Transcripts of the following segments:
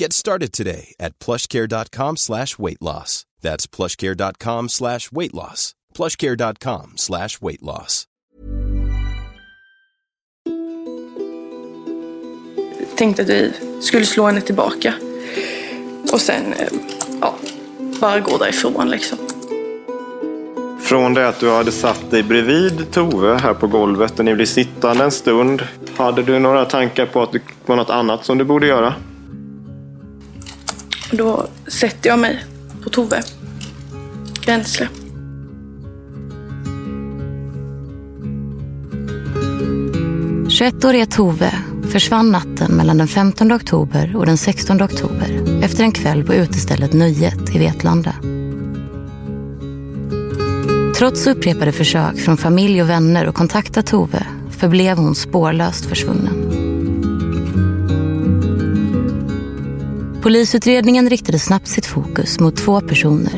Get started today at plushcare.com slash weight loss. That's plushcare.com slash weight loss. plushcare.com slash weight loss. Tänkte att vi skulle slå henne tillbaka. Och sen, eh, ja, bara gå därifrån liksom. Från det att du hade satt dig bredvid Tove här på golvet och ni blev sittande en stund. Hade du några tankar på att det var något annat som du borde göra? Och då sätter jag mig på Tove. Gränsle. Mm. 21-åriga Tove försvann natten mellan den 15 oktober och den 16 oktober efter en kväll på utestället Nöjet i Vetlanda. Trots upprepade försök från familj och vänner att kontakta Tove förblev hon spårlöst försvunnen. Polisutredningen riktade snabbt sitt fokus mot två personer.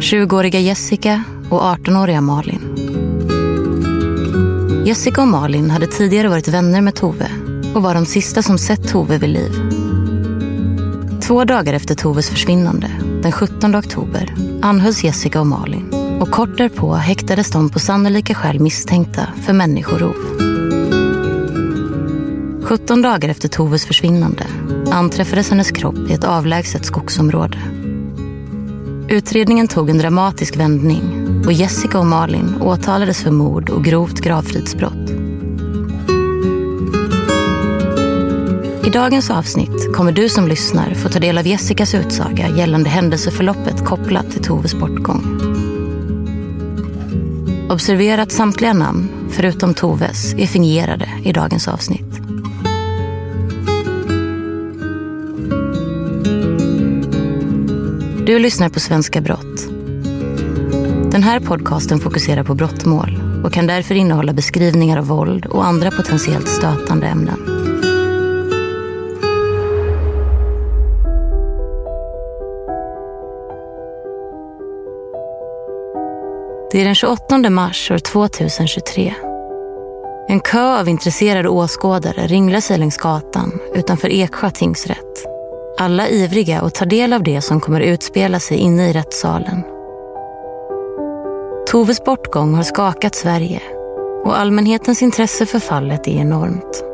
20-åriga Jessica och 18-åriga Malin. Jessica och Malin hade tidigare varit vänner med Tove och var de sista som sett Tove vid liv. Två dagar efter Toves försvinnande, den 17 oktober, anhölls Jessica och Malin och kort därpå häktades de på sannolika skäl misstänkta för människorov. 17 dagar efter Toves försvinnande anträffades hennes kropp i ett avlägset skogsområde. Utredningen tog en dramatisk vändning och Jessica och Malin åtalades för mord och grovt gravfridsbrott. I dagens avsnitt kommer du som lyssnar få ta del av Jessicas utsaga gällande händelseförloppet kopplat till Toves bortgång. Observera att samtliga namn, förutom Toves, är fingerade i dagens avsnitt. Du lyssnar på Svenska Brott. Den här podcasten fokuserar på brottmål och kan därför innehålla beskrivningar av våld och andra potentiellt stötande ämnen. Det är den 28 mars år 2023. En kö av intresserade åskådare ringlar sig längs gatan utanför Eksjö tingsrätt. Alla ivriga att ta del av det som kommer utspela sig inne i rättssalen. Toves bortgång har skakat Sverige och allmänhetens intresse för fallet är enormt.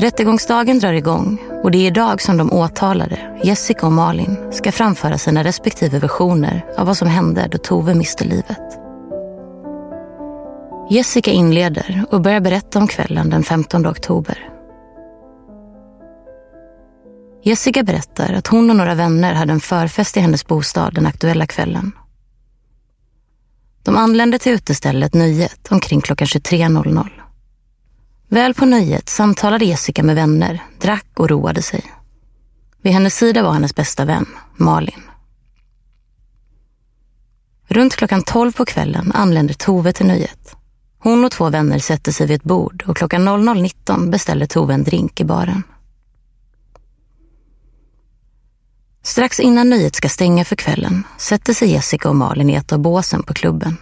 Rättegångsdagen drar igång och det är idag som de åtalade, Jessica och Malin, ska framföra sina respektive versioner av vad som hände då Tove miste livet. Jessica inleder och börjar berätta om kvällen den 15 oktober. Jessica berättar att hon och några vänner hade en förfest i hennes bostad den aktuella kvällen. De anlände till utestället Nöjet omkring klockan 23.00. Väl på Nöjet samtalade Jessica med vänner, drack och roade sig. Vid hennes sida var hennes bästa vän, Malin. Runt klockan 12 på kvällen anländer Tove till Nöjet. Hon och två vänner sätter sig vid ett bord och klockan 00.19 beställer Tove en drink i baren. Strax innan nöjet ska stänga för kvällen sätter sig Jessica och Malin i ett av båsen på klubben.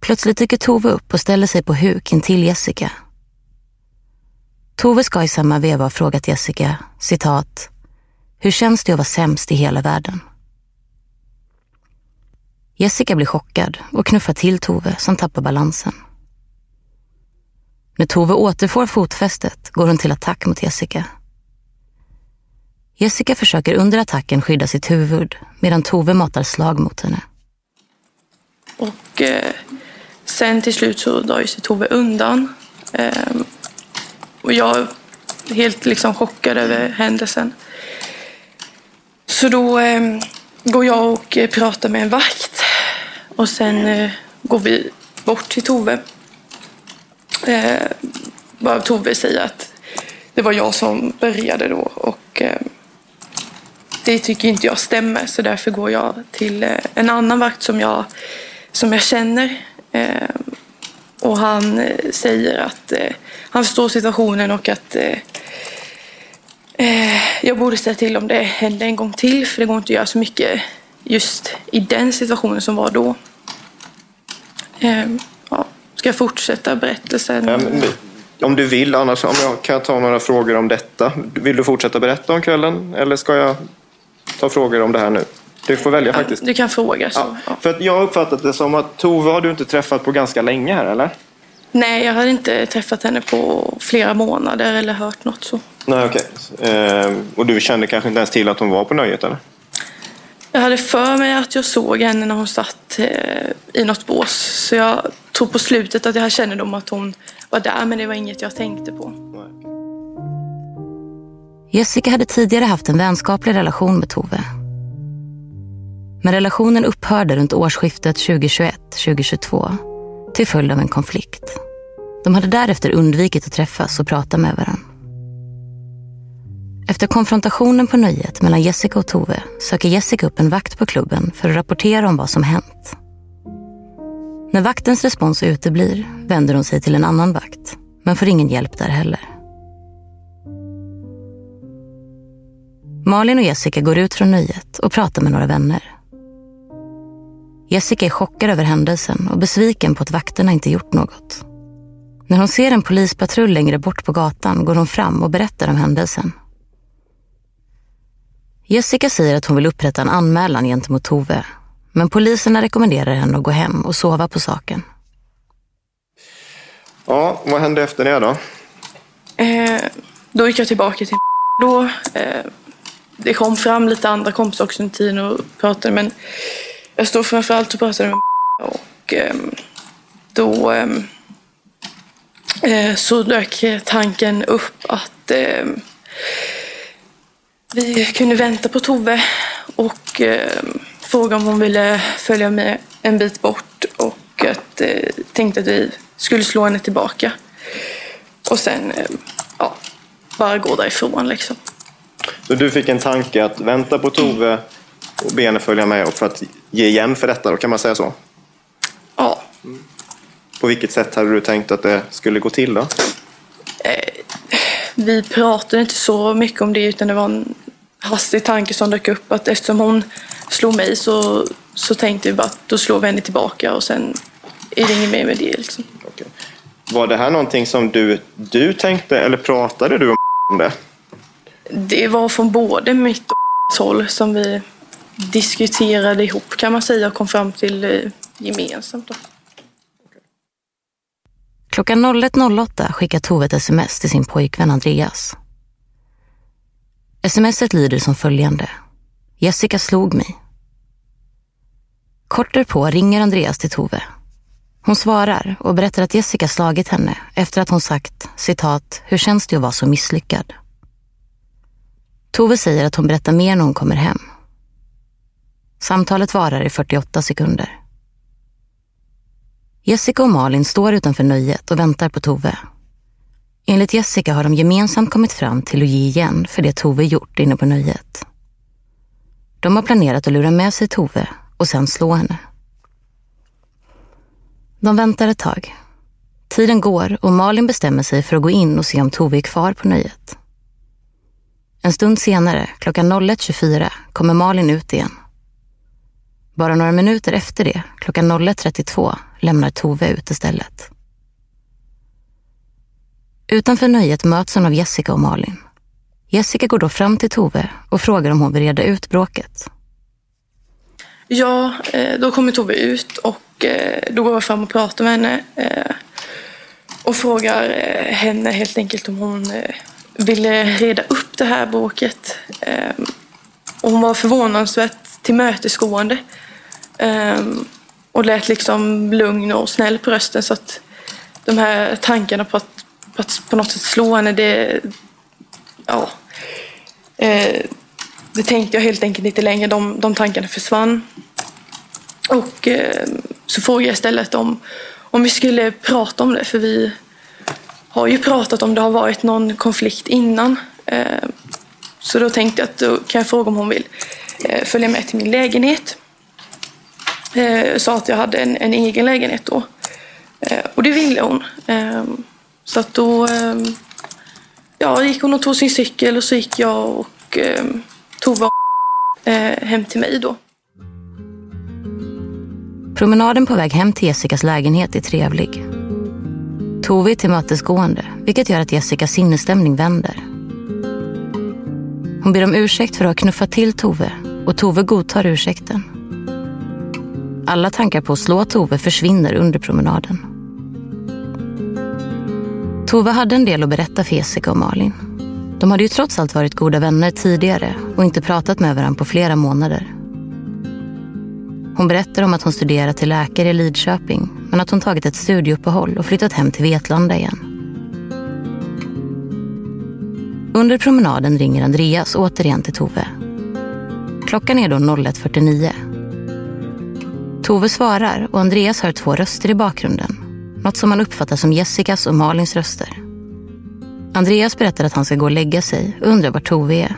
Plötsligt dyker Tove upp och ställer sig på huk intill Jessica. Tove ska i samma veva ha frågat Jessica, citat, hur känns det att vara sämst i hela världen? Jessica blir chockad och knuffar till Tove som tappar balansen. När Tove återfår fotfästet går hon till attack mot Jessica. Jessica försöker under attacken skydda sitt huvud medan Tove matar slag mot henne. Och eh, sen till slut så drar sig Tove undan. Eh, och jag är helt liksom chockad över händelsen. Så då eh, går jag och eh, pratar med en vakt. Och sen eh, går vi bort till Tove. Eh, bara Tove säger att det var jag som började då. Och eh, det tycker inte jag stämmer så därför går jag till eh, en annan vakt som jag, som jag känner. Eh, och han eh, säger att han förstår situationen och att jag borde säga till om det händer en gång till för det går inte att göra så mycket just i den situationen som var då. Ehm, ja, ska jag fortsätta berättelsen? Ehm, om du vill, annars om jag kan jag ta några frågor om detta. Vill du fortsätta berätta om kvällen eller ska jag ta frågor om det här nu. Du får välja faktiskt. Du kan fråga. Så. Ja, för att jag har uppfattat det som att Tove har du inte träffat på ganska länge här, eller? Nej, jag har inte träffat henne på flera månader eller hört något så. Nej, okej. Okay. Ehm, och du kände kanske inte ens till att hon var på nöjet, eller? Jag hade för mig att jag såg henne när hon satt eh, i något bås. Så jag tror på slutet att jag kände om att hon var där, men det var inget jag tänkte på. Jessica hade tidigare haft en vänskaplig relation med Tove. Men relationen upphörde runt årsskiftet 2021-2022 till följd av en konflikt. De hade därefter undvikit att träffas och prata med varandra. Efter konfrontationen på nöjet mellan Jessica och Tove söker Jessica upp en vakt på klubben för att rapportera om vad som hänt. När vaktens respons uteblir vänder hon sig till en annan vakt, men får ingen hjälp där heller. Malin och Jessica går ut från nöjet och pratar med några vänner. Jessica är chockad över händelsen och besviken på att vakterna inte gjort något. När hon ser en polispatrull längre bort på gatan går hon fram och berättar om händelsen. Jessica säger att hon vill upprätta en anmälan gentemot Tove, men poliserna rekommenderar henne att gå hem och sova på saken. Ja, vad hände efter det då? Eh, då gick jag tillbaka till då. Eh, det kom fram lite andra kompisar också under tiden och pratade. Men jag stod framförallt och pratade med och ehm, då ehm, eh, så dök tanken upp att ehm, vi kunde vänta på Tove och fråga om hon ville följa med en bit bort och att, eh, tänkte att vi skulle slå henne tillbaka. Och sen ja, bara gå därifrån liksom. Så du fick en tanke att vänta på Tove och be henne följa med och för att ge igen för detta, då kan man säga så? Ja. På vilket sätt hade du tänkt att det skulle gå till då? Eh, vi pratade inte så mycket om det utan det var en hastig tanke som dök upp att eftersom hon slog mig så, så tänkte vi bara att då slår vi henne tillbaka och sen är det inget mer med det. Liksom. Var det här någonting som du, du tänkte eller pratade du om det? Det var från både mitt och håll som vi diskuterade ihop kan man säga och kom fram till eh, gemensamt. Då. Klockan 01.08 skickar Tove ett sms till sin pojkvän Andreas. Smset lyder som följande. Jessica slog mig. Kort därpå ringer Andreas till Tove. Hon svarar och berättar att Jessica slagit henne efter att hon sagt citat, hur känns det att vara så misslyckad? Tove säger att hon berättar mer när hon kommer hem. Samtalet varar i 48 sekunder. Jessica och Malin står utanför nöjet och väntar på Tove. Enligt Jessica har de gemensamt kommit fram till att ge igen för det Tove gjort inne på nöjet. De har planerat att lura med sig Tove och sen slå henne. De väntar ett tag. Tiden går och Malin bestämmer sig för att gå in och se om Tove är kvar på nöjet. En stund senare, klockan 01.24, kommer Malin ut igen. Bara några minuter efter det, klockan 01.32, lämnar Tove ut istället. Utanför nöjet möts hon av Jessica och Malin. Jessica går då fram till Tove och frågar om hon vill reda ut bråket. Ja, eh, då kommer Tove ut och eh, då går jag fram och pratar med henne. Eh, och frågar henne helt enkelt om hon ville reda upp det här bråket. Ehm, och hon var förvånansvärt tillmötesgående. Ehm, och lät liksom lugn och snäll på rösten så att de här tankarna på att på, att på något sätt slå henne, det... Ja. Ehm, det tänkte jag helt enkelt inte längre. De, de tankarna försvann. Och eh, så frågade jag istället om, om vi skulle prata om det. För vi har ju pratat om det har varit någon konflikt innan. Eh, så då tänkte jag att då kan jag fråga om hon vill eh, följa med till min lägenhet. Jag sa att jag hade en, en egen lägenhet då. Och det ville hon. Så att då ja, gick hon och tog sin cykel och så gick jag och tog hem till mig då. Promenaden på väg hem till Jessicas lägenhet är trevlig. Tove är tillmötesgående, vilket gör att Jessicas sinnesstämning vänder. Hon ber om ursäkt för att ha knuffat till Tove och Tove godtar ursäkten. Alla tankar på att slå Tove försvinner under promenaden. Tove hade en del att berätta för Jessica och Malin. De hade ju trots allt varit goda vänner tidigare och inte pratat med varandra på flera månader. Hon berättar om att hon studerat till läkare i Lidköping men att hon tagit ett studieuppehåll och flyttat hem till Vetlanda igen. Under promenaden ringer Andreas återigen till Tove. Klockan är då 01.49. Tove svarar och Andreas hör två röster i bakgrunden. Något som han uppfattar som Jessicas och Malins röster. Andreas berättar att han ska gå och lägga sig och undrar var Tove är.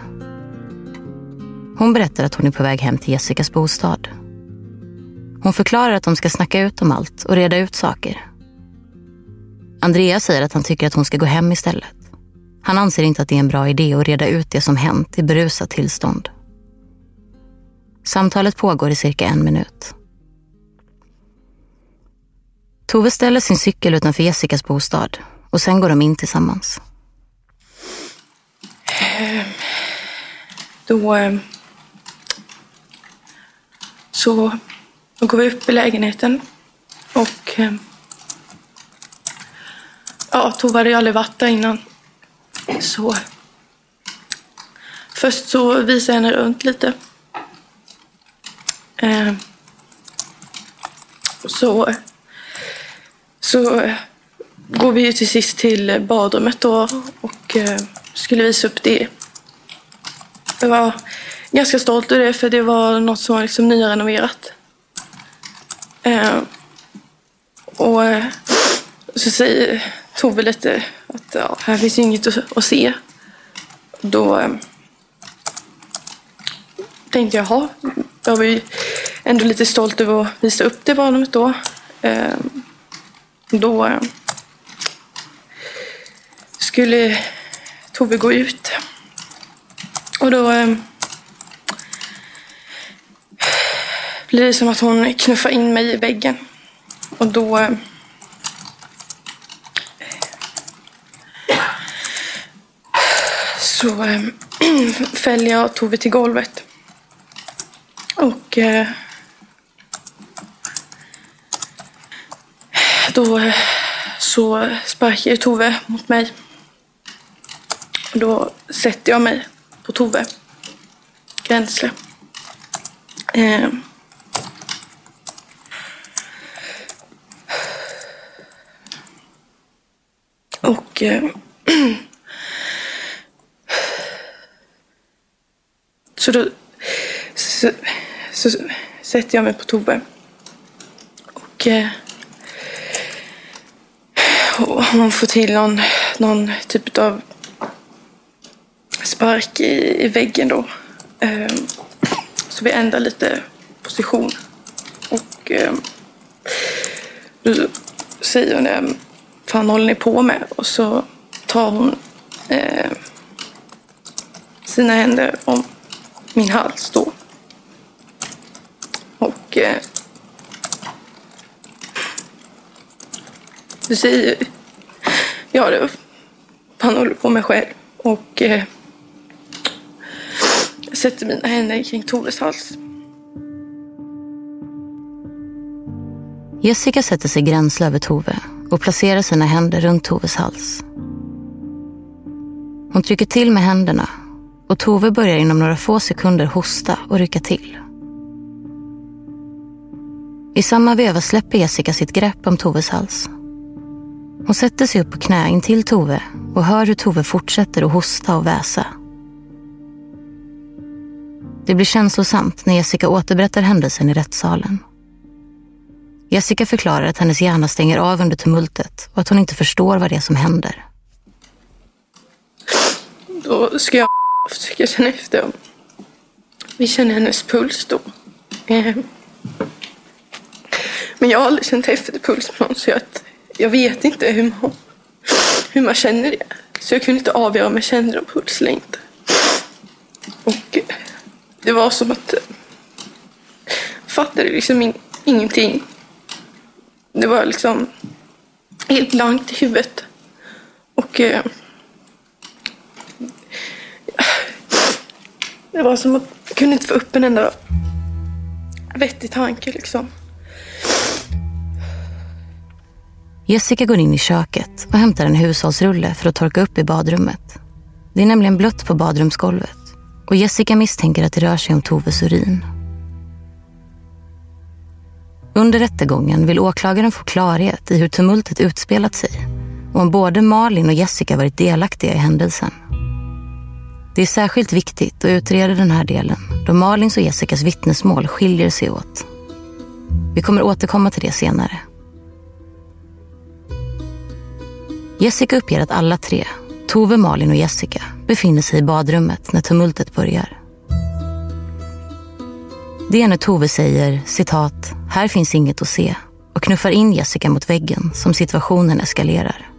Hon berättar att hon är på väg hem till Jessicas bostad. Hon förklarar att de ska snacka ut om allt och reda ut saker. Andreas säger att han tycker att hon ska gå hem istället. Han anser inte att det är en bra idé att reda ut det som hänt i berusat tillstånd. Samtalet pågår i cirka en minut. Tove ställer sin cykel utanför Jessicas bostad och sen går de in tillsammans. Då eh, så då går vi upp i lägenheten och eh, ja, Tove hade ju aldrig varit där innan. Så först så visar jag henne runt lite. Eh, så, så går vi ju till sist till badrummet då och eh, skulle visa upp det. Jag var ganska stolt över det för det var något som var liksom nyrenoverat. Eh, och så säger Tove lite att ja, här finns ju inget att, att se. Då eh, tänkte jag, jaha, jag var ju ändå lite stolt över att visa upp det barnet då. Eh, då eh, skulle Tove gå ut. Och då eh, blir det som att hon knuffar in mig i väggen. Och då... Eh, så eh, äh, fäller jag Tove till golvet. Och äh, då äh, så sparkar Tove mot mig. Och då sätter jag mig på Tove. Gränsle. Eh, Och eh, så då så, så, sätter jag mig på Tove. Och eh, Och hon får till någon, någon typ av spark i, i väggen då. Ehm, så vi ändrar lite position. Och ehm, då säger hon det, vad fan håller ni på med? Och så tar hon eh, sina händer om min hals då. Och eh, du säger ja, det han håller på med själv. Och eh, jag sätter mina händer kring Toves hals. Jessica sätter sig gränsle över Tove och placerar sina händer runt Toves hals. Hon trycker till med händerna och Tove börjar inom några få sekunder hosta och rycka till. I samma veva släpper Jessica sitt grepp om Toves hals. Hon sätter sig upp på knä intill Tove och hör hur Tove fortsätter att hosta och väsa. Det blir känslosamt när Jessica återberättar händelsen i rättssalen. Jessica förklarar att hennes hjärna stänger av under tumultet och att hon inte förstår vad det är som händer. Då ska jag försöka känna efter om vi känner hennes puls då. Ehm. Men jag har aldrig känt efter puls på någon så jag, jag vet inte hur man, hur man känner det. Så jag kunde inte avgöra om jag kände någon puls eller inte. Och det var som att jag fattade liksom in, ingenting. Det var liksom helt blankt i huvudet. Och eh, det var som att jag kunde inte få upp en enda vettig tanke liksom. Jessica går in i köket och hämtar en hushållsrulle för att torka upp i badrummet. Det är nämligen blött på badrumsgolvet och Jessica misstänker att det rör sig om Toves urin. Under rättegången vill åklagaren få klarhet i hur tumultet utspelat sig och om både Malin och Jessica varit delaktiga i händelsen. Det är särskilt viktigt att utreda den här delen då Malins och Jessicas vittnesmål skiljer sig åt. Vi kommer återkomma till det senare. Jessica uppger att alla tre, Tove, Malin och Jessica, befinner sig i badrummet när tumultet börjar. Det är när Tove säger citat, här finns inget att se och knuffar in Jessica mot väggen som situationen eskalerar.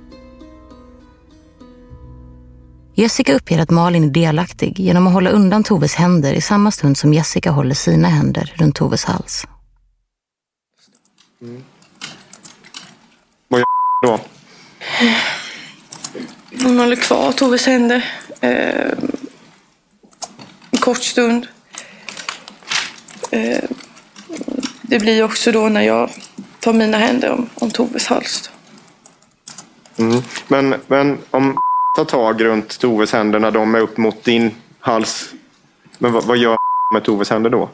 Jessica uppger att Malin är delaktig genom att hålla undan Toves händer i samma stund som Jessica håller sina händer runt Toves hals. Mm. Vad gör då? Hon håller kvar Toves händer eh, en kort stund. Eh, det blir också då när jag tar mina händer om, om Toves hals. Mm. Men, men om tar tag runt Toves händer när de är upp mot din hals. Men vad, vad gör med Toves händer då?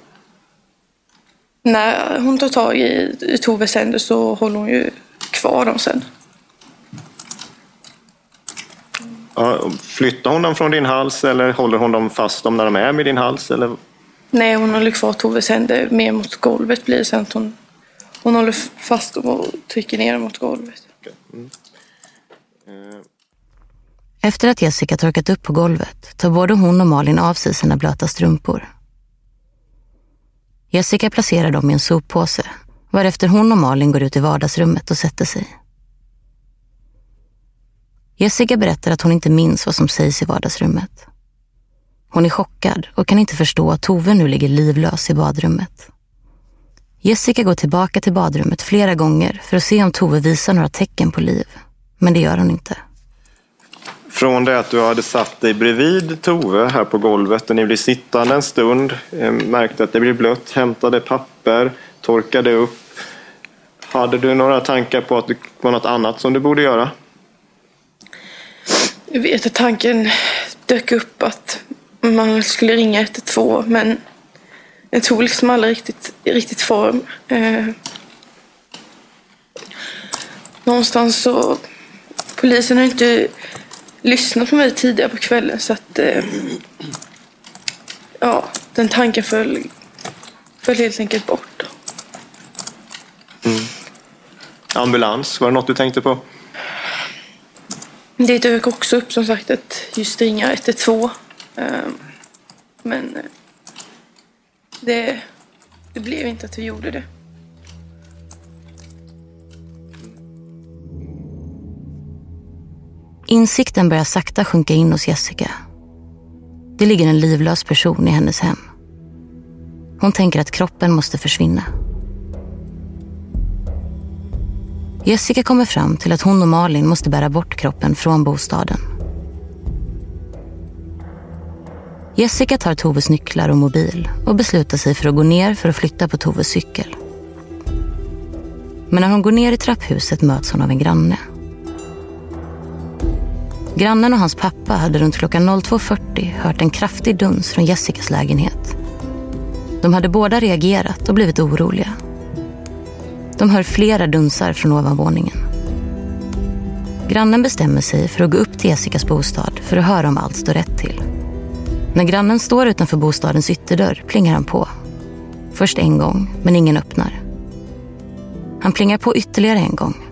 När hon tar tag i, i Toves händer så håller hon ju kvar dem sen. Ja, flyttar hon dem från din hals eller håller hon dem fast dem när de är med din hals? Eller? Nej, hon håller kvar Toves händer mer mot golvet blir det sen. Hon, hon håller fast dem och trycker ner dem mot golvet. Mm. Efter att Jessica torkat upp på golvet tar både hon och Malin av sig sina blöta strumpor. Jessica placerar dem i en soppåse varefter hon och Malin går ut i vardagsrummet och sätter sig. Jessica berättar att hon inte minns vad som sägs i vardagsrummet. Hon är chockad och kan inte förstå att Tove nu ligger livlös i badrummet. Jessica går tillbaka till badrummet flera gånger för att se om Tove visar några tecken på liv. Men det gör hon inte. Från det att du hade satt dig bredvid Tove här på golvet och ni blev sittande en stund, eh, märkte att det blev blött, hämtade papper, torkade upp. Hade du några tankar på att det var något annat som du borde göra? Jag vet att tanken dök upp att man skulle ringa 112 men jag tog liksom aldrig riktigt, riktigt form. Eh, någonstans så... Polisen har inte lyssnat på mig tidigare på kvällen så att... Eh, ja, den tanken föll, föll helt enkelt bort. Mm. Ambulans, var det något du tänkte på? Det dök också upp som sagt att just ringa 112. Ehm, men eh, det, det blev inte att vi gjorde det. Insikten börjar sakta sjunka in hos Jessica. Det ligger en livlös person i hennes hem. Hon tänker att kroppen måste försvinna. Jessica kommer fram till att hon och Malin måste bära bort kroppen från bostaden. Jessica tar Toves nycklar och mobil och beslutar sig för att gå ner för att flytta på Toves cykel. Men när hon går ner i trapphuset möts hon av en granne. Grannen och hans pappa hade runt klockan 02.40 hört en kraftig duns från Jessicas lägenhet. De hade båda reagerat och blivit oroliga. De hör flera dunsar från ovanvåningen. Grannen bestämmer sig för att gå upp till Jessicas bostad för att höra om allt står rätt till. När grannen står utanför bostadens ytterdörr plingar han på. Först en gång, men ingen öppnar. Han plingar på ytterligare en gång.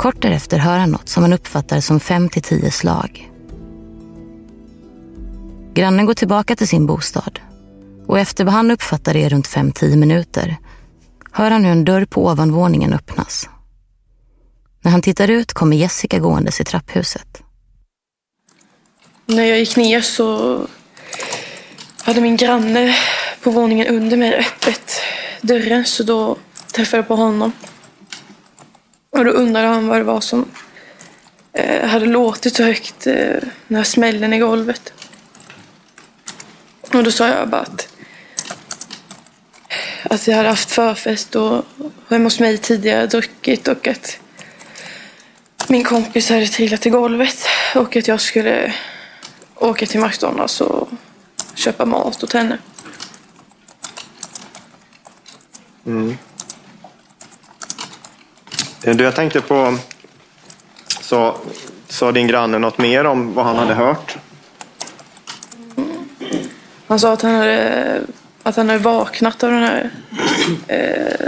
Kort därefter hör han något som han uppfattar som fem till tio slag. Grannen går tillbaka till sin bostad och efter vad han uppfattar är runt fem tio minuter hör han hur en dörr på ovanvåningen öppnas. När han tittar ut kommer Jessica gåendes i trapphuset. När jag gick ner så hade min granne på våningen under mig öppet dörren så då träffade jag på honom. Och då undrade han vad det var som eh, hade låtit så högt, eh, den här smällen i golvet. Och då sa jag bara att, att jag hade haft förfest och hemma hos mig tidigare druckit och att min kompis hade trillat i golvet och att jag skulle åka till McDonalds och köpa mat åt henne. Mm. Eh, du, jag tänkte på, sa, sa din granne något mer om vad han hade hört? Han sa att han hade, att han hade vaknat av den här eh,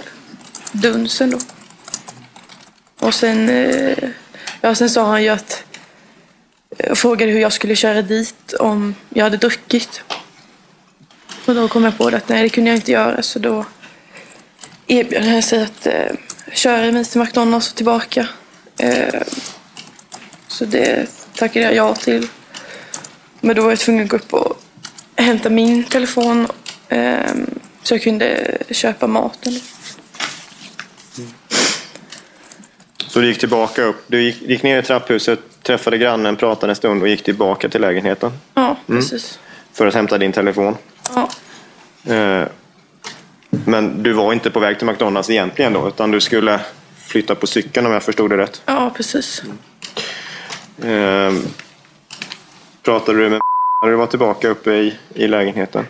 dunsen då. Och sen, eh, ja, sen sa han ju att eh, jag frågade hur jag skulle köra dit om jag hade druckit. Och då kom jag på det att nej, det kunde jag inte göra. Så då erbjöd han sig att eh, köra mig till McDonalds och tillbaka. Eh, så det tackade jag ja till. Men då var jag tvungen att gå upp och hämta min telefon eh, så jag kunde köpa maten. Så du gick tillbaka upp, du gick, gick ner i trapphuset, träffade grannen, pratade en stund och gick tillbaka till lägenheten? Ja, precis. Mm. För att hämta din telefon? Ja. Eh, men du var inte på väg till McDonalds egentligen då, utan du skulle flytta på cykeln om jag förstod det rätt? Ja, precis. Eh, pratade du med när du var tillbaka uppe i, i lägenheten?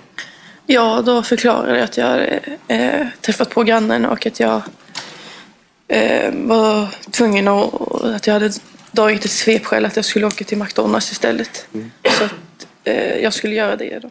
Ja, då förklarade jag att jag eh, träffat på grannen och att jag eh, var tvungen att, att jag hade dragit ett svepskäl att jag skulle åka till McDonalds istället. Mm. Så att eh, jag skulle göra det då.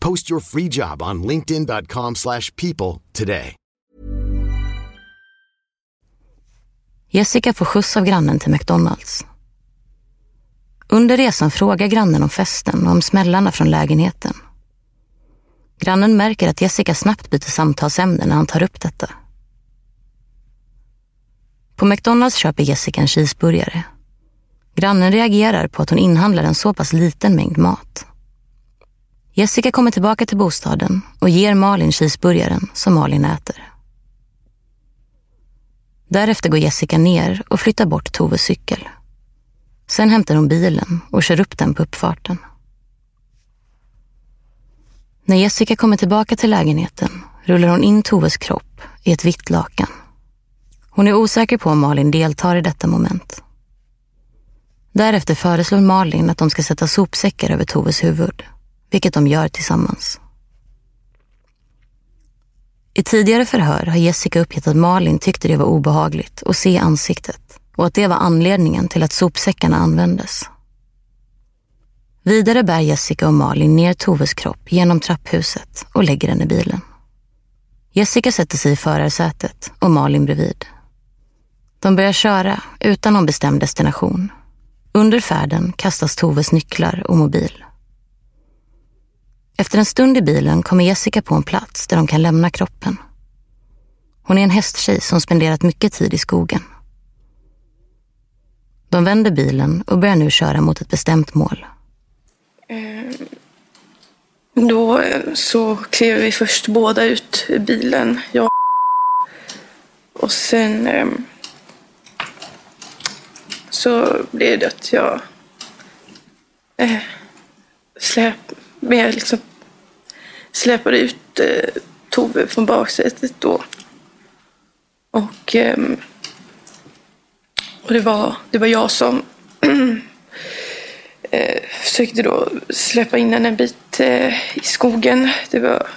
Post your free job on linkedin.com/people today. Jessica får skjuts av grannen till McDonalds. Under resan frågar grannen om festen och om smällarna från lägenheten. Grannen märker att Jessica snabbt byter samtalsämne när han tar upp detta. På McDonalds köper Jessica en cheeseburgare. Grannen reagerar på att hon inhandlar en så pass liten mängd mat. Jessica kommer tillbaka till bostaden och ger Malin cheeseburgaren som Malin äter. Därefter går Jessica ner och flyttar bort Toves cykel. Sen hämtar hon bilen och kör upp den på uppfarten. När Jessica kommer tillbaka till lägenheten rullar hon in Toves kropp i ett vitt lakan. Hon är osäker på om Malin deltar i detta moment. Därefter föreslår Malin att de ska sätta sopsäckar över Toves huvud, vilket de gör tillsammans. I tidigare förhör har Jessica uppgett att Malin tyckte det var obehagligt att se ansiktet och att det var anledningen till att sopsäckarna användes. Vidare bär Jessica och Malin ner Toves kropp genom trapphuset och lägger den i bilen. Jessica sätter sig i förarsätet och Malin bredvid. De börjar köra utan någon bestämd destination. Under färden kastas Toves nycklar och mobil. Efter en stund i bilen kommer Jessica på en plats där de kan lämna kroppen. Hon är en hästtjej som spenderat mycket tid i skogen. De vänder bilen och börjar nu köra mot ett bestämt mål. Ehm, då eh, så klev vi först båda ut ur bilen. Jag och sen ehm, så blev det att jag eh, släp, mer liksom släpade ut eh, Tove från baksätet då. Och, eh, och det, var, det var jag som eh, försökte då släppa in henne en bit eh, i skogen. Det var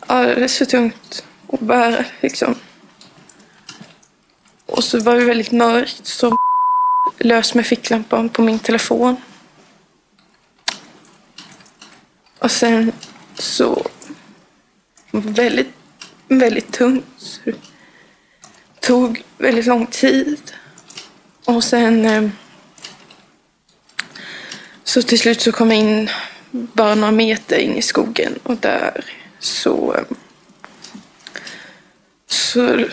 alldeles för tungt att bära liksom. Och så var det väldigt mörkt så lös med ficklampan på min telefon. Och sen så väldigt, väldigt tungt. Så det tog väldigt lång tid. Och sen eh, så till slut så kom jag in bara några meter in i skogen och där så så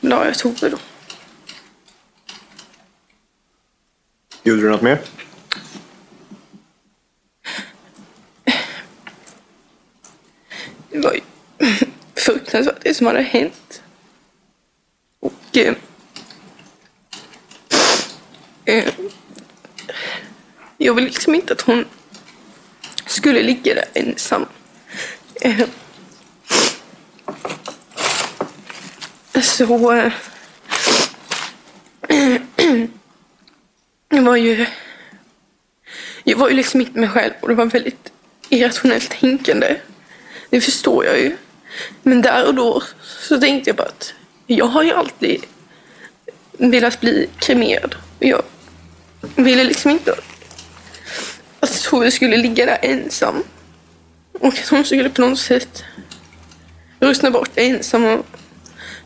la jag Tove då. Gjorde du något mer? Det var ju fruktansvärt det som hade hänt. Och eh, eh, jag ville liksom inte att hon skulle ligga där ensam. Eh, så eh, jag var ju jag var ju liksom inte mig själv och det var väldigt irrationellt tänkande. Det förstår jag ju. Men där och då så tänkte jag bara att jag har ju alltid velat bli kremerad. Och jag ville liksom inte att Tove skulle ligga där ensam. Och att hon skulle på något sätt ruttna bort ensam och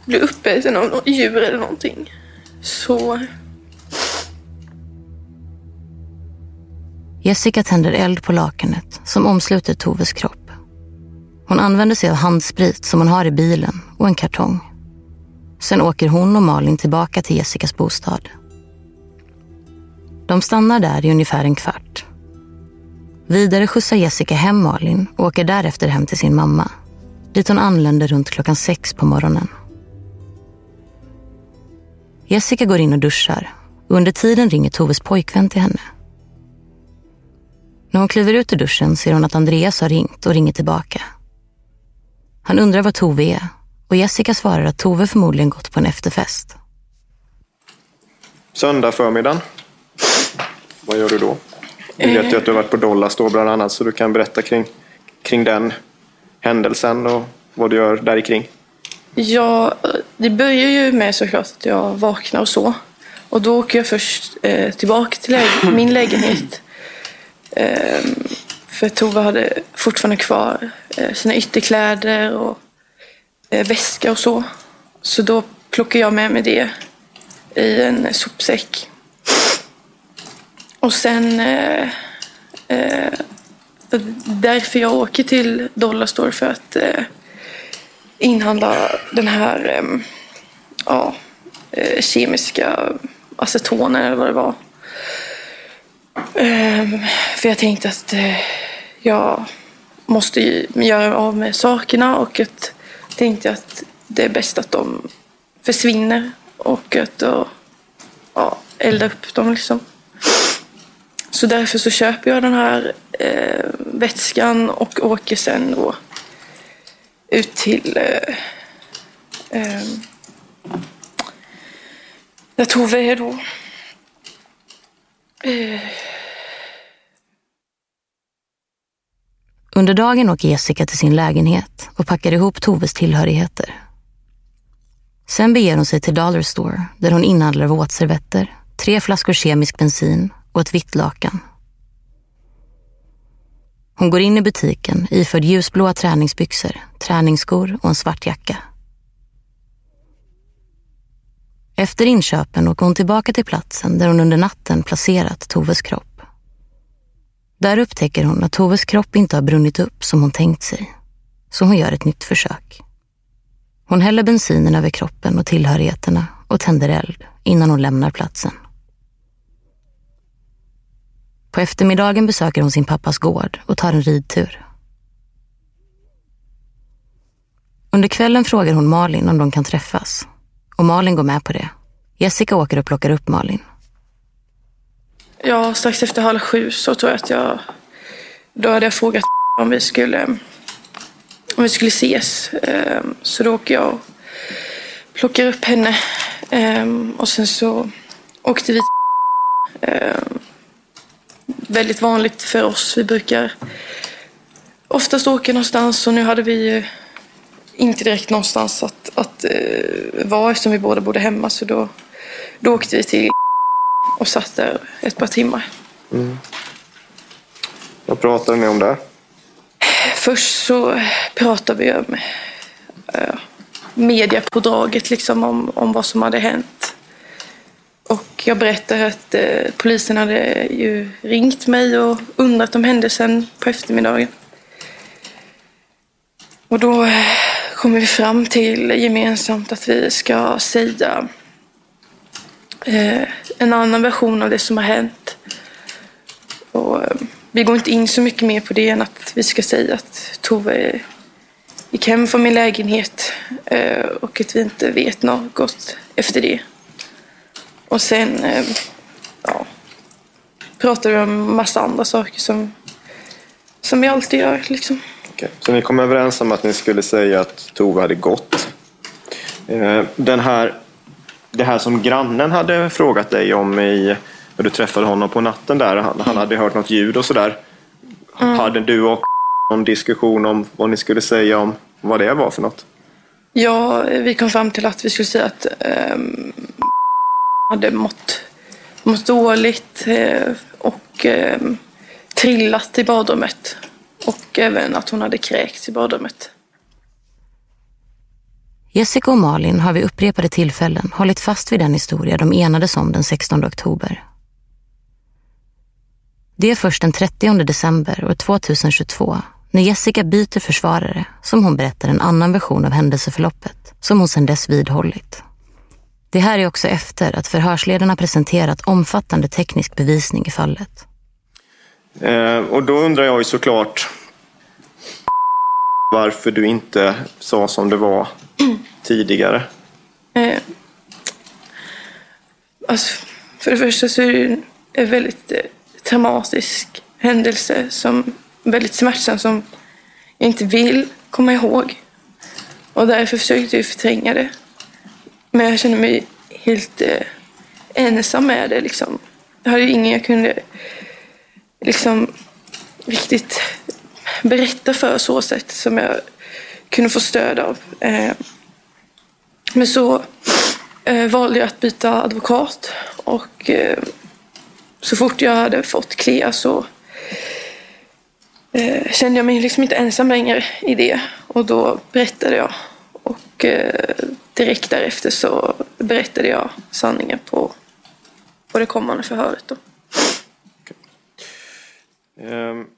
bli uppäten av något djur eller någonting. Så Jessica tänder eld på lakanet som omsluter Toves kropp. Hon använder sig av handsprit som hon har i bilen och en kartong. Sen åker hon och Malin tillbaka till Jessicas bostad. De stannar där i ungefär en kvart. Vidare skjutsar Jessica hem Malin och åker därefter hem till sin mamma. Dit hon anländer runt klockan sex på morgonen. Jessica går in och duschar och under tiden ringer Toves pojkvän till henne. När hon kliver ut ur duschen ser hon att Andreas har ringt och ringer tillbaka. Han undrar var Tove är och Jessica svarar att Tove förmodligen gått på en efterfest. Söndag förmiddagen. Vad gör du då? Vi vet ju att du har varit på Dollarstore bland annat så du kan berätta kring, kring den händelsen och vad du gör där kring. Ja, det börjar ju med såklart att jag vaknar och så. Och då åker jag först eh, tillbaka till läge min lägenhet. Eh, för Tove hade fortfarande kvar eh, sina ytterkläder och eh, väska och så. Så då plockade jag med mig det i en sopsäck. Och sen eh, eh, därför jag åker till Dollarstore för att eh, inhandla den här eh, ja, eh, kemiska acetonen eller vad det var. Um, för jag tänkte att uh, jag måste göra av med sakerna och att tänkte att det är bäst att de försvinner och att då, ja, elda upp dem liksom. Så därför så köper jag den här eh, vätskan och åker sen då ut till eh, eh, där Tove är då. Under dagen åker Jessica till sin lägenhet och packar ihop Toves tillhörigheter. Sen beger hon sig till Dollar Store där hon inhandlar våtservetter, tre flaskor kemisk bensin och ett vitt lakan. Hon går in i butiken iförd ljusblåa träningsbyxor, träningsskor och en svart jacka. Efter inköpen åker hon tillbaka till platsen där hon under natten placerat Toves kropp. Där upptäcker hon att Toves kropp inte har brunnit upp som hon tänkt sig, så hon gör ett nytt försök. Hon häller bensinen över kroppen och tillhörigheterna och tänder eld innan hon lämnar platsen. På eftermiddagen besöker hon sin pappas gård och tar en ridtur. Under kvällen frågar hon Malin om de kan träffas och Malin går med på det. Jessica åker och plockar upp Malin. Ja, strax efter halv sju så tror jag att jag... Då hade jag frågat om vi skulle, om vi skulle ses. Ehm, så då åker jag och plockar upp henne. Ehm, och sen så åkte vi ehm, Väldigt vanligt för oss. Vi brukar oftast åka någonstans och nu hade vi inte direkt någonstans att, att uh, vara eftersom vi båda bodde hemma. Så då, då åkte vi till och satt där ett par timmar. Mm. Vad pratade ni om där? Först så pratade vi om uh, mediapådraget, liksom om, om vad som hade hänt. Och jag berättade att uh, polisen hade ju ringt mig och undrat om händelsen på eftermiddagen. Och då kommer vi fram till gemensamt att vi ska säga eh, en annan version av det som har hänt. Och, eh, vi går inte in så mycket mer på det än att vi ska säga att Tove gick hem från min lägenhet eh, och att vi inte vet något efter det. Och sen eh, ja, pratar vi om massa andra saker som, som vi alltid gör. Liksom. Okay. Så ni kom överens om att ni skulle säga att Tove hade gått. Eh, den här, det här som grannen hade frågat dig om i, när du träffade honom på natten där. Han, han hade hört något ljud och sådär. Mm. Hade du och någon diskussion om vad ni skulle säga om vad det var för något? Ja, vi kom fram till att vi skulle säga att um, hade mått, mått dåligt uh, och um, trillat i badrummet. Och även att hon hade kräkts i badrummet. Jessica och Malin har vid upprepade tillfällen hållit fast vid den historia de enades om den 16 oktober. Det är först den 30 december år 2022 när Jessica byter försvarare som hon berättar en annan version av händelseförloppet som hon sedan dess vidhållit. Det här är också efter att förhörsledarna presenterat omfattande teknisk bevisning i fallet. Eh, och då undrar jag ju såklart varför du inte sa som det var tidigare. Eh, alltså, för det första så är det en väldigt eh, traumatisk händelse som väldigt smärtsam som jag inte vill komma ihåg. Och därför försökte jag förtränga det. Men jag kände mig helt eh, ensam med det. Liksom. Jag hade ingen jag kunde liksom riktigt berätta för så sätt som jag kunde få stöd av. Eh, men så eh, valde jag att byta advokat Och eh, så fort jag hade fått Klea så kände jag mig liksom inte ensam längre i det. Och då berättade jag. Och direkt därefter så berättade jag sanningen på, på det kommande förhöret. Då. Um,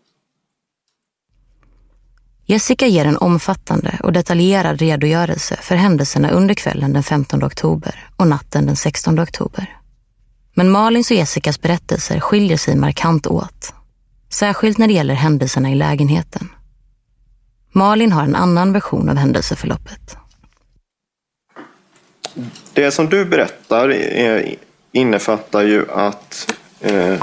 Jessica ger en omfattande och detaljerad redogörelse för händelserna under kvällen den 15 oktober och natten den 16 oktober. Men Malins och Jessicas berättelser skiljer sig markant åt. Särskilt när det gäller händelserna i lägenheten. Malin har en annan version av händelseförloppet. Det som du berättar innefattar ju att eh,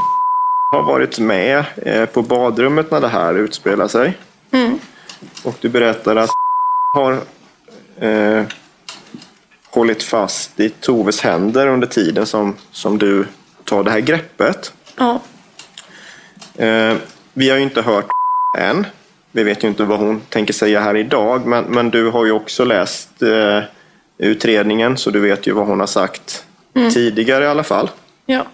har varit med eh, på badrummet när det här utspelar sig. Mm. Och du berättar att har eh, hållit fast i Toves händer under tiden som, som du tar det här greppet. Ja. Eh, vi har ju inte hört än. Vi vet ju inte vad hon tänker säga här idag. Men, men du har ju också läst eh, utredningen så du vet ju vad hon har sagt Mm. tidigare i alla fall. Ja.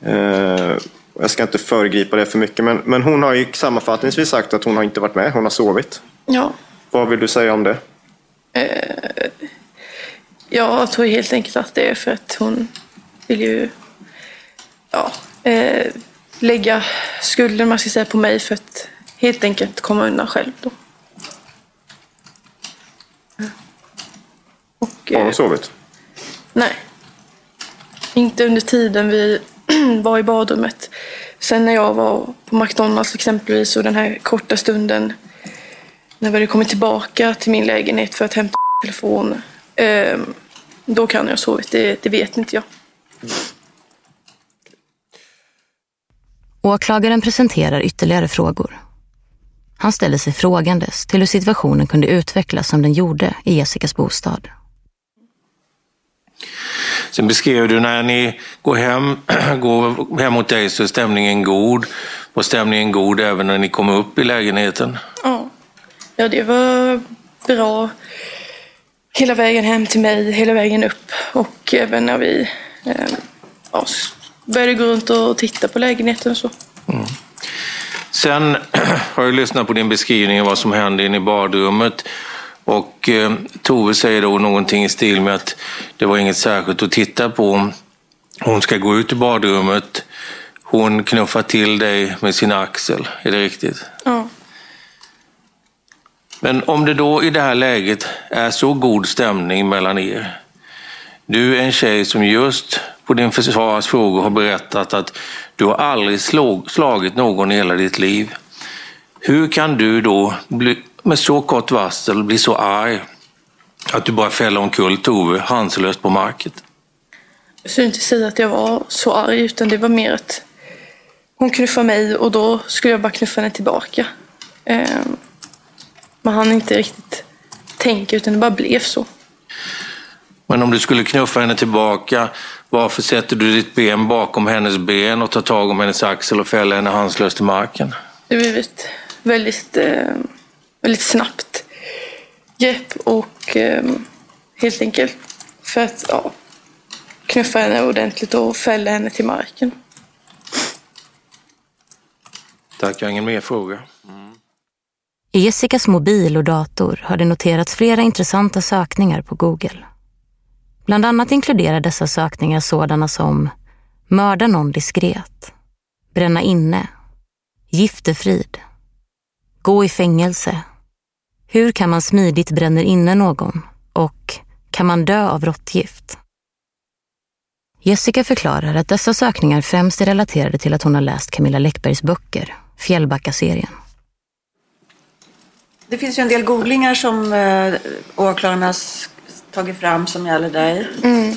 Eh, jag ska inte föregripa det för mycket men, men hon har ju sammanfattningsvis sagt att hon har inte varit med, hon har sovit. Ja. Vad vill du säga om det? Eh, jag tror helt enkelt att det är för att hon vill ju ja, eh, lägga skulden man ska säga, på mig för att helt enkelt komma undan själv. Då. Och, Har hon eh, sovit? nej. Inte under tiden vi var i badrummet. Sen när jag var på McDonalds exempelvis och den här korta stunden när vi hade kommit tillbaka till min lägenhet för att hämta telefon. Ehm, då kan jag ha sovit, det, det vet inte jag. Åklagaren presenterar ytterligare frågor. Han ställer sig frågandes till hur situationen kunde utvecklas som den gjorde i Jessicas bostad. Sen beskrev du när ni går hem, går hem mot dig så är stämningen god. Var stämningen god även när ni kom upp i lägenheten? Ja. ja, det var bra hela vägen hem till mig, hela vägen upp och även när vi eh, ja, började gå runt och titta på lägenheten och så. Sen har jag lyssnat på din beskrivning av vad som hände inne i badrummet. Och eh, Tove säger då någonting i stil med att det var inget särskilt att titta på. Hon ska gå ut i badrummet. Hon knuffar till dig med sin axel. Är det riktigt? Ja. Men om det då i det här läget är så god stämning mellan er. Du är en tjej som just på din försvarares frågor har berättat att du har aldrig slog, slagit någon i hela ditt liv. Hur kan du då bli, med så kort varsel bli så arg att du bara fäller omkull Tove handslöst på marken? Jag skulle inte säga att jag var så arg utan det var mer att hon knuffade mig och då skulle jag bara knuffa henne tillbaka. Eh, man hann inte riktigt tänka utan det bara blev så. Men om du skulle knuffa henne tillbaka, varför sätter du ditt ben bakom hennes ben och tar tag om hennes axel och fäller henne handslöst till marken? Det blev ett väldigt, eh, väldigt snabbt grepp och eh, helt enkelt för att ja, knuffa henne ordentligt och fälla henne till marken. Tack, jag har ingen mer fråga. I Jessicas mobil och dator har det noterats flera intressanta sökningar på Google. Bland annat inkluderar dessa sökningar sådana som mörda någon diskret, bränna inne, giftefrid, gå i fängelse, hur kan man smidigt bränna inne någon och kan man dö av råttgift? Jessica förklarar att dessa sökningar främst är relaterade till att hon har läst Camilla Läckbergs böcker, Fjällbacka-serien. Det finns ju en del googlingar som eh, åklagarna tagit fram som gäller dig. Mm.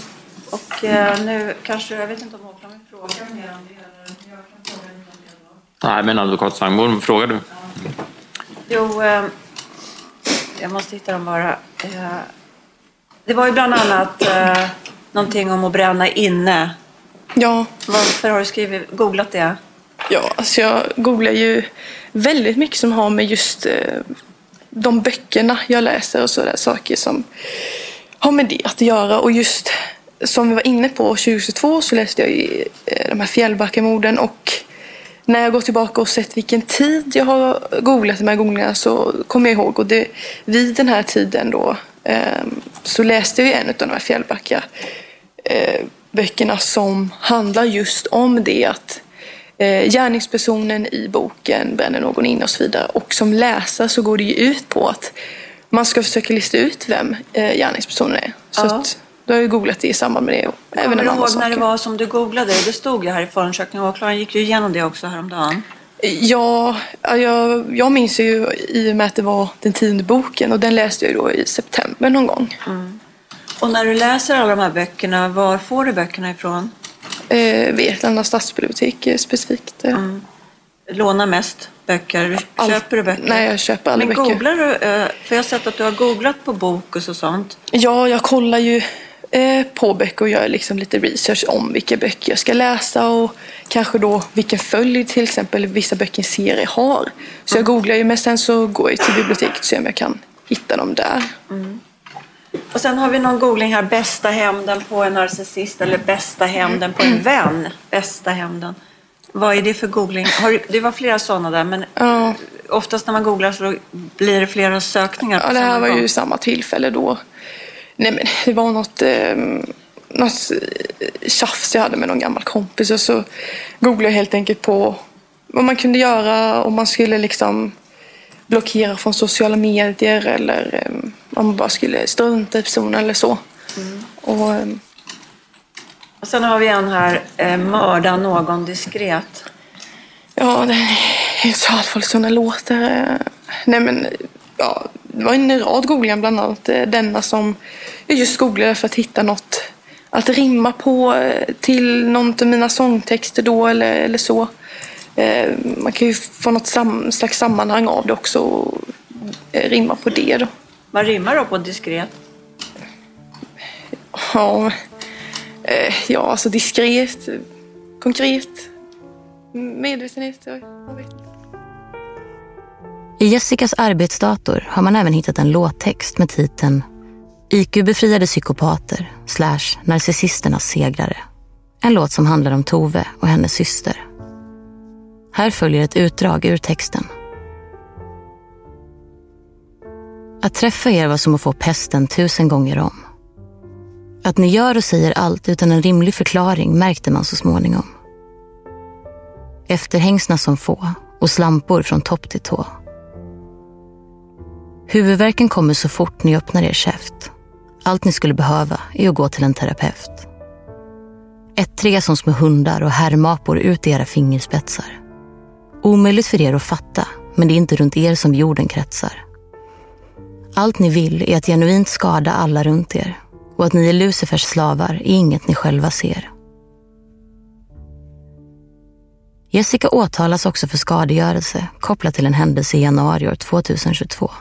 Och eh, nu kanske, jag vet inte om åklagaren frågar mer om det eller jag kan fråga lite om det då. Nej, men advokat Sangborn, frågar du? Jo, eh, jag måste hitta dem bara. Eh, det var ju bland annat eh, någonting om att bränna inne. Ja. Varför har du skrivit, googlat det? Ja, alltså jag googlar ju väldigt mycket som har med just eh, de böckerna jag läser och sådär saker som har med det att göra. Och just som vi var inne på 2022 så läste jag ju de här Fjällbackamorden och när jag går tillbaka och sett vilken tid jag har googlat de här gångerna så kommer jag ihåg och det, vid den här tiden då eh, så läste jag en av de här Fjällbacka eh, böckerna som handlar just om det att eh, gärningspersonen i boken bränner någon in och så vidare. Och som läsare så går det ju ut på att man ska försöka lista ut vem eh, gärningspersonen är. Så Ja. att, då har jag googlat det i samband med det. Och även Kommer du ihåg när det var som du googlade? Det stod ju här i förundersökningen. Åklagaren gick ju igenom det också häromdagen. Ja, ja, jag, jag minns ju i och med att det var den tionde boken och den läste jag ju då i september någon gång. Och när du läser alla de här böckerna, var får du böckerna ifrån? Eh, Vetlanda stadsbibliotek eh, specifikt. Eh. Låna mest böcker? Köper du böcker? Nej, jag köper aldrig Men böcker. googlar du? eh, För jag har sett att du har googlat på Bokus och sånt. Ja, jag kollar ju eh, på böcker och gör liksom lite research om vilka böcker jag ska läsa och kanske då vilken följd till exempel vissa böcker i en serie har. Så jag googlar ju men sen så går jag till biblioteket och ser om jag kan hitta dem där. Och sen har vi någon googling här. Bästa hämnden på en narcissist eller bästa hämnden på en vän. Bästa hämnden. Vad är det för googling? Du, det var flera sådana där, men oftast när man googlar så blir det flera sökningar på Ja, det här var gång. ju samma tillfälle då. Nej men det var något, eh, något tjafs jag hade med någon gammal kompis och så googlade jag helt enkelt på vad man kunde göra om man skulle liksom blockera från sociala medier eller eh, om man bara skulle strunta i personen eller så. Och, eh, Och sen har vi en här, eh, mörda någon diskret. Ja, det är inte så allvarligt som det låter. Nej men, ja, det var en rad googlingar bland annat. eh, Denna som jag just googlade för att hitta något att rimma på eh, till någon av mina sångtexter då eller, eller så. Eh, Man kan ju få något sam, slags sammanhang av det också och rimma på det då. Vad rimmar då på diskret? Ja, ja alltså diskret, konkret, medvetenhet. Jag jag vet inte. I Jessicas arbetsdator har man även hittat en låttext med titeln IQ-befriade psykopater slash narcissisternas segrare. En låt som handlar om Tove och hennes syster. Här följer ett utdrag ur texten. Att träffa er var som att få pesten tusen gånger om. Att ni gör och säger allt utan en rimlig förklaring märkte man så småningom. Efterhängsna som få och slampor från topp till tå. Huvudvärken kommer så fort ni öppnar er käft. Allt ni skulle behöva är att gå till en terapeut. Ettriga som små hundar och härmapor ut i era fingerspetsar. Omöjligt för er att fatta, men det är inte runt er som jorden kretsar. Allt ni vill är att genuint skada alla runt er och att ni är Lucifers slavar är inget ni själva ser. Jessica åtalas också för skadegörelse kopplat till en händelse i januari år 2022.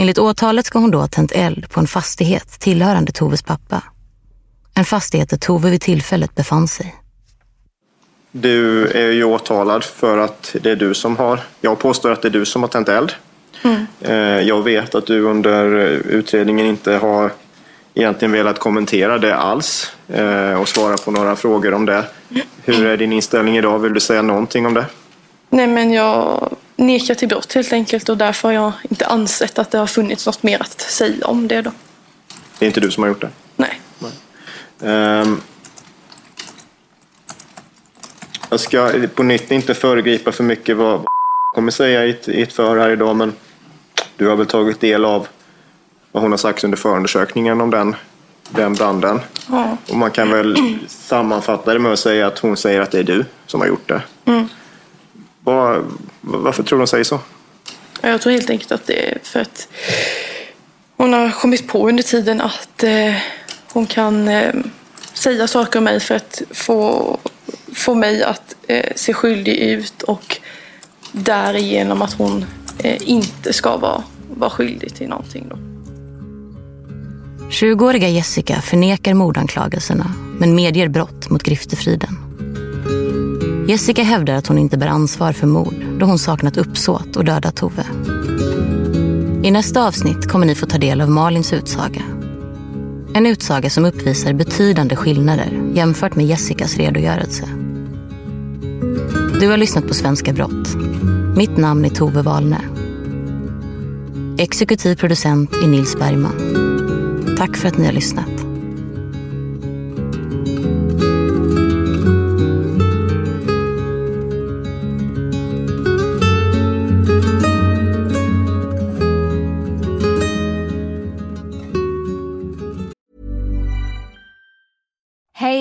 Enligt åtalet ska hon då ha tänt eld på en fastighet tillhörande Toves pappa. En fastighet där Tove vid tillfället befann sig. Du är ju åtalad för att det är du som har... Jag påstår att det är du som har tänt eld. Eh, Jag vet att du under utredningen inte har egentligen velat kommentera det alls eh, och svara på några frågor om det. Hur är din inställning idag? Vill du säga någonting om det? Nej men jag nekar till brott helt enkelt och därför har jag inte ansett att det har funnits något mer att säga om det då. Det är inte du som har gjort det? Nej. Ehm, jag ska på nytt inte föregripa för mycket vad kommer säga i ett, i ett förhör här idag men du har väl tagit del av vad hon har sagt under förundersökningen om den, den branden. Ja. Och man kan väl sammanfatta det med att säga att hon säger att det är du som har gjort det. Mm. Var, varför tror du hon säger så? Jag tror helt enkelt att det är för att hon har kommit på under tiden att eh, hon kan eh, säga saker om mig för att få, få mig att eh, se skyldig ut och därigenom att hon eh, inte ska vara, vara skyldig till någonting. Då. 20-åriga Jessica förnekar mordanklagelserna men medger brott mot griftefriden. Jessica hävdar att hon inte bär ansvar för mord då hon saknat uppsåt och dödat Tove. I nästa avsnitt kommer ni få ta del av Malins utsaga. En utsaga som uppvisar betydande skillnader jämfört med Jessicas redogörelse. Du har lyssnat på Svenska Brott. Mitt namn är Tove Wahlne. Exekutiv producent är Nils Bergman. Tack för att ni har lyssnat.